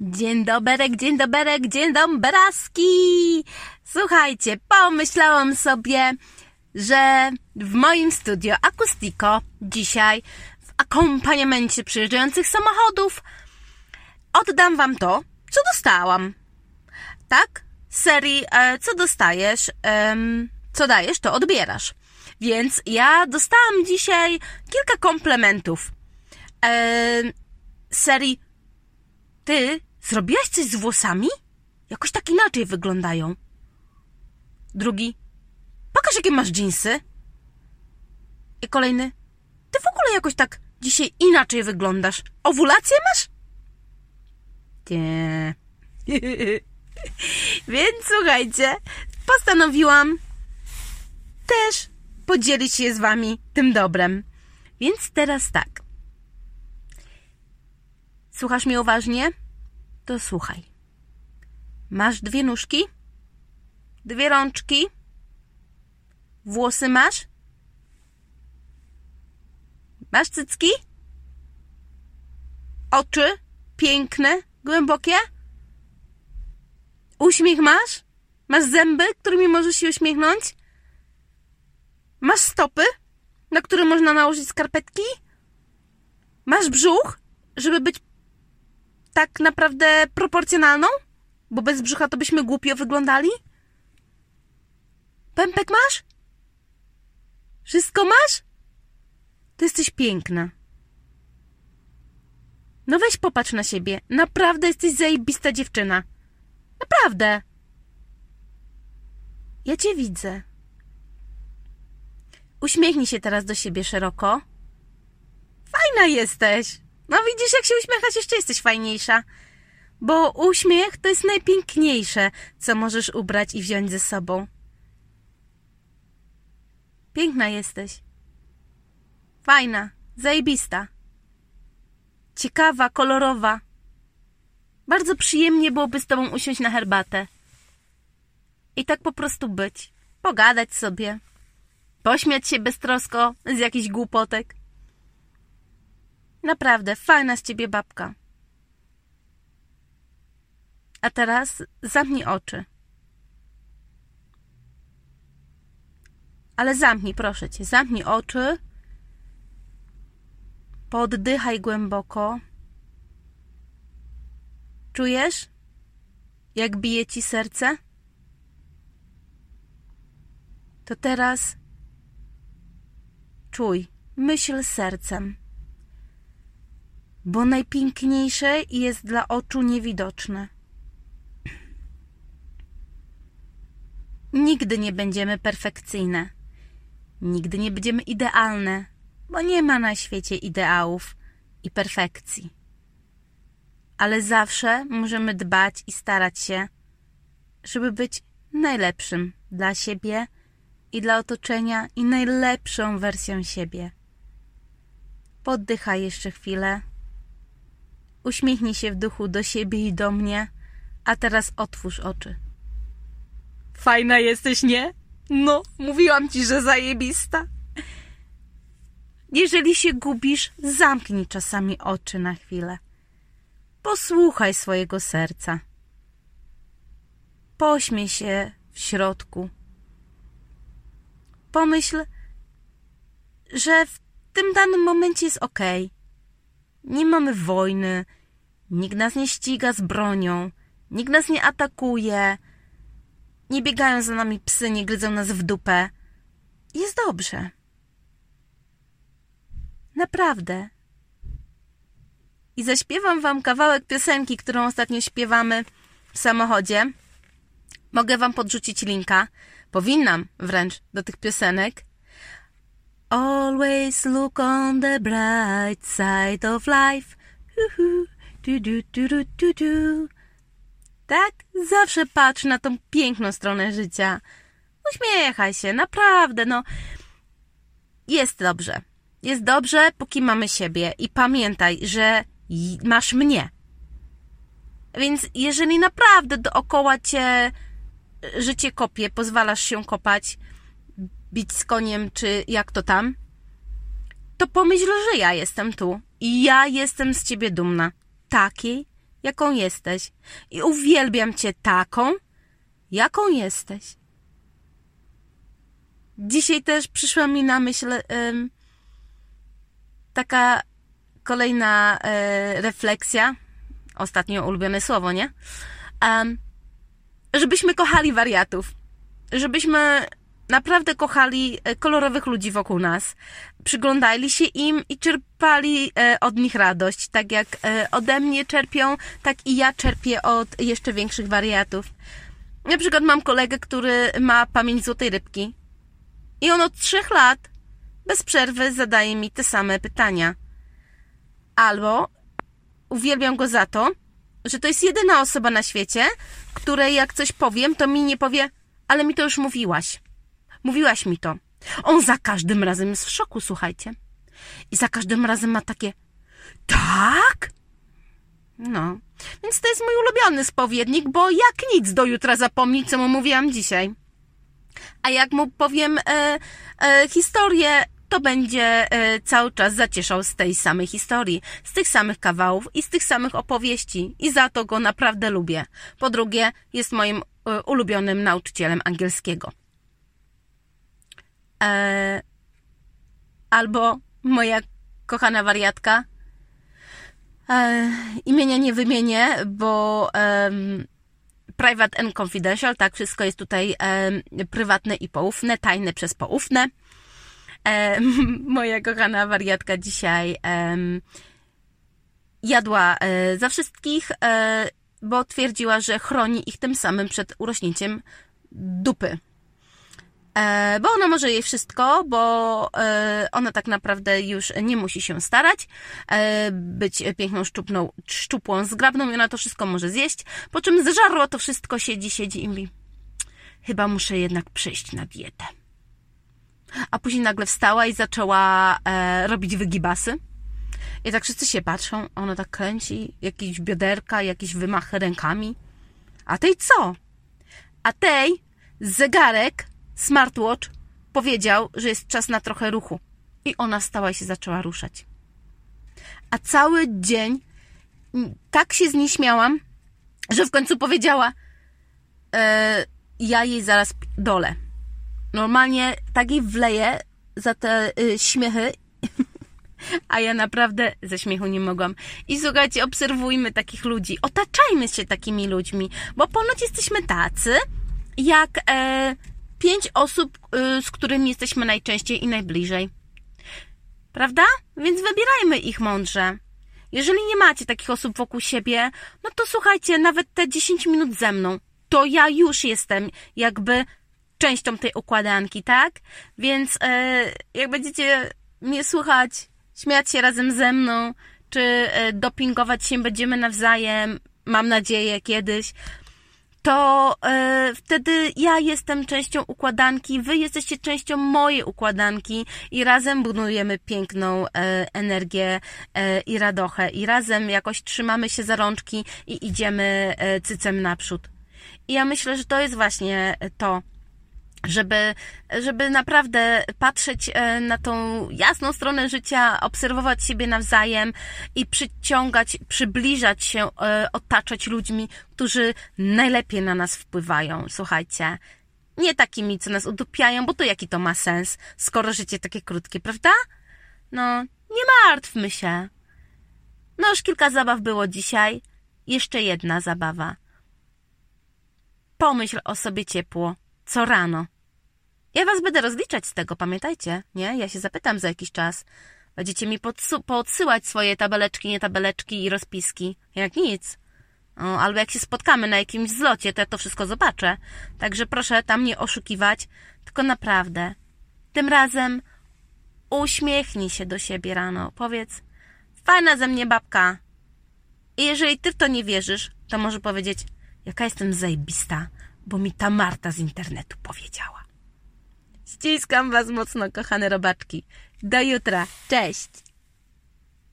Dzień doberek, dzień doberek, dzień doberaski! Słuchajcie, pomyślałam sobie, że w moim studio Acoustico dzisiaj w akompaniamencie przyjeżdżających samochodów oddam wam to, co dostałam. Tak? Z serii, e, co dostajesz, em, co dajesz, to odbierasz. Więc ja dostałam dzisiaj kilka komplementów. E, serii, ty zrobiłaś coś z włosami? Jakoś tak inaczej wyglądają. Drugi, pokaż jakie masz dżinsy. I kolejny, ty w ogóle jakoś tak dzisiaj inaczej wyglądasz. Owulację masz? Nie. Więc słuchajcie, postanowiłam też podzielić się z wami tym dobrem. Więc teraz tak. Słuchasz mnie uważnie? To słuchaj. Masz dwie nóżki? Dwie rączki? Włosy masz? Masz cycki? Oczy? Piękne? Głębokie? Uśmiech masz? Masz zęby, którymi możesz się uśmiechnąć? Masz stopy, na które można nałożyć skarpetki? Masz brzuch, żeby być tak naprawdę proporcjonalną? Bo bez brzucha to byśmy głupio wyglądali? Pępek masz? Wszystko masz? To jesteś piękna. No weź popatrz na siebie. Naprawdę jesteś zajebista dziewczyna. Naprawdę. Ja cię widzę. Uśmiechnij się teraz do siebie szeroko. Fajna jesteś. No widzisz, jak się uśmiechasz, jeszcze jesteś fajniejsza. Bo uśmiech to jest najpiękniejsze, co możesz ubrać i wziąć ze sobą. Piękna jesteś. Fajna, zajebista. Ciekawa, kolorowa. Bardzo przyjemnie byłoby z tobą usiąść na herbatę. I tak po prostu być. Pogadać sobie. Pośmiać się beztrosko z jakichś głupotek. Naprawdę, fajna z ciebie babka. A teraz zamknij oczy. Ale zamknij, proszę cię, zamknij oczy. Poddychaj głęboko. Czujesz, jak bije ci serce? To teraz czuj, myśl sercem bo najpiękniejsze jest dla oczu niewidoczne. Nigdy nie będziemy perfekcyjne. Nigdy nie będziemy idealne, bo nie ma na świecie ideałów i perfekcji. Ale zawsze możemy dbać i starać się, żeby być najlepszym dla siebie i dla otoczenia i najlepszą wersją siebie. Poddychaj jeszcze chwilę. Uśmiechnij się w duchu do siebie i do mnie, a teraz otwórz oczy. Fajna jesteś, nie? No, mówiłam ci, że zajebista. Jeżeli się gubisz, zamknij czasami oczy na chwilę. Posłuchaj swojego serca. Pośmiej się w środku. Pomyśl, że w tym danym momencie jest okej. Okay nie mamy wojny, nikt nas nie ściga z bronią, nikt nas nie atakuje, nie biegają za nami psy, nie gryzą nas w dupę. Jest dobrze. Naprawdę. I zaśpiewam wam kawałek piosenki, którą ostatnio śpiewamy w samochodzie. Mogę wam podrzucić linka. Powinnam wręcz do tych piosenek. Always look on the bright side of life. Du, du, du, du, du, du. Tak? Zawsze patrz na tą piękną stronę życia. Uśmiechaj się, naprawdę, no. Jest dobrze. Jest dobrze, póki mamy siebie. I pamiętaj, że masz mnie. Więc jeżeli naprawdę dookoła cię życie kopie, pozwalasz się kopać, bić z koniem, czy jak to tam, to pomyśl, że ja jestem tu i ja jestem z ciebie dumna. Takiej, jaką jesteś. I uwielbiam cię taką, jaką jesteś. Dzisiaj też przyszła mi na myśl taka kolejna e, refleksja. Ostatnio ulubione słowo, nie? Um, żebyśmy kochali wariatów. Żebyśmy naprawdę kochali e, kolorowych ludzi wokół nas. Przyglądali się im i czerpali e, od nich radość. Tak jak e, ode mnie czerpią, tak i ja czerpię od jeszcze większych wariatów. Na przykład mam kolegę, który ma pamięć złotej rybki. I on od trzech lat bez przerwy zadaje mi te same pytania. Albo uwielbiam go za to, że to jest jedyna osoba na świecie, której jak coś powiem, to mi nie powie, ale mi to już mówiłaś. Mówiłaś mi to. On za każdym razem jest w szoku, słuchajcie. I za każdym razem ma takie tak? No. Więc to jest mój ulubiony spowiednik, bo jak nic do jutra zapomnieć, co mu mówiłam dzisiaj. A jak mu powiem e, e, historię, to będzie e, cały czas zacieszał z tej samej historii, z tych samych kawałów i z tych samych opowieści. I za to go naprawdę lubię. Po drugie, jest moim e, ulubionym nauczycielem angielskiego. E, albo moja kochana wariatka. E, imienia nie wymienię, bo private and confidential, tak, wszystko jest tutaj prywatne i poufne, tajne przez poufne. E, moja kochana wariatka dzisiaj jadła e, za wszystkich, e, bo twierdziła, że chroni ich tym samym przed urośnięciem dupy. E, bo ona może jej wszystko, bo e, ona tak naprawdę już nie musi się starać, e, być piękną, szczupną, szczupłą, zgrabną i ona to wszystko może zjeść, po czym zżarło to wszystko, siedzi, siedzi i mówi chyba muszę jednak przejść na dietę. A później nagle wstała i zaczęła robić wygibasy. I tak wszyscy się patrzą, ona tak kręci, jakieś bioderka, jakieś wymachy rękami. A tej co? A tej zegarek smartwatch powiedział, że jest czas na trochę ruchu. I ona stała i się zaczęła ruszać. A cały dzień tak się z niej śmiałam, że w końcu powiedziała, e, ja jej zaraz dole. Normalnie tak jej wleję za te y, śmiechy, a ja naprawdę ze śmiechu nie mogłam. I słuchajcie, obserwujmy takich ludzi, otaczajmy się takimi ludźmi, bo ponoć jesteśmy tacy, jak e, pięć osób, y, z którymi jesteśmy najczęściej i najbliżej. Prawda? Więc wybierajmy ich mądrze. Jeżeli nie macie takich osób wokół siebie, no to słuchajcie, nawet te 10 minut ze mną, to ja już jestem jakby częścią tej układanki, tak? Więc e, jak będziecie mnie słuchać, śmiać się razem ze mną, czy e, dopingować się będziemy nawzajem, mam nadzieję kiedyś, to e, wtedy ja jestem częścią układanki, wy jesteście częścią mojej układanki i razem budujemy piękną e, energię e, i radochę i razem jakoś trzymamy się za rączki i idziemy e, cycem naprzód. I ja myślę, że to jest właśnie to, żeby, żeby naprawdę patrzeć e, na tą jasną stronę życia, obserwować siebie nawzajem i przyciągać, przybliżać się, e, otaczać ludźmi, którzy najlepiej na nas wpływają. Słuchajcie, nie takimi, co nas udupiają, bo to jaki to ma sens, skoro życie takie krótkie, prawda? No, nie martwmy się. No już kilka zabaw było dzisiaj. Jeszcze jedna zabawa. Pomyśl o sobie ciepło co rano. Ja was będę rozliczać z tego, pamiętajcie, nie? Ja się zapytam za jakiś czas. Będziecie mi podsyłać swoje tabeleczki, nie tabeleczki i rozpiski. Jak nic. O, albo jak się spotkamy na jakimś zlocie, to ja to wszystko zobaczę. Także proszę tam nie oszukiwać, tylko naprawdę. Tym razem uśmiechnij się do siebie rano. Powiedz, fajna ze mnie babka. I jeżeli ty w to nie wierzysz, to może powiedzieć, jaka jestem zajebista, bo mi ta Marta z internetu powiedziała. Ściskam Was mocno, kochane robaczki. Do jutra. Cześć!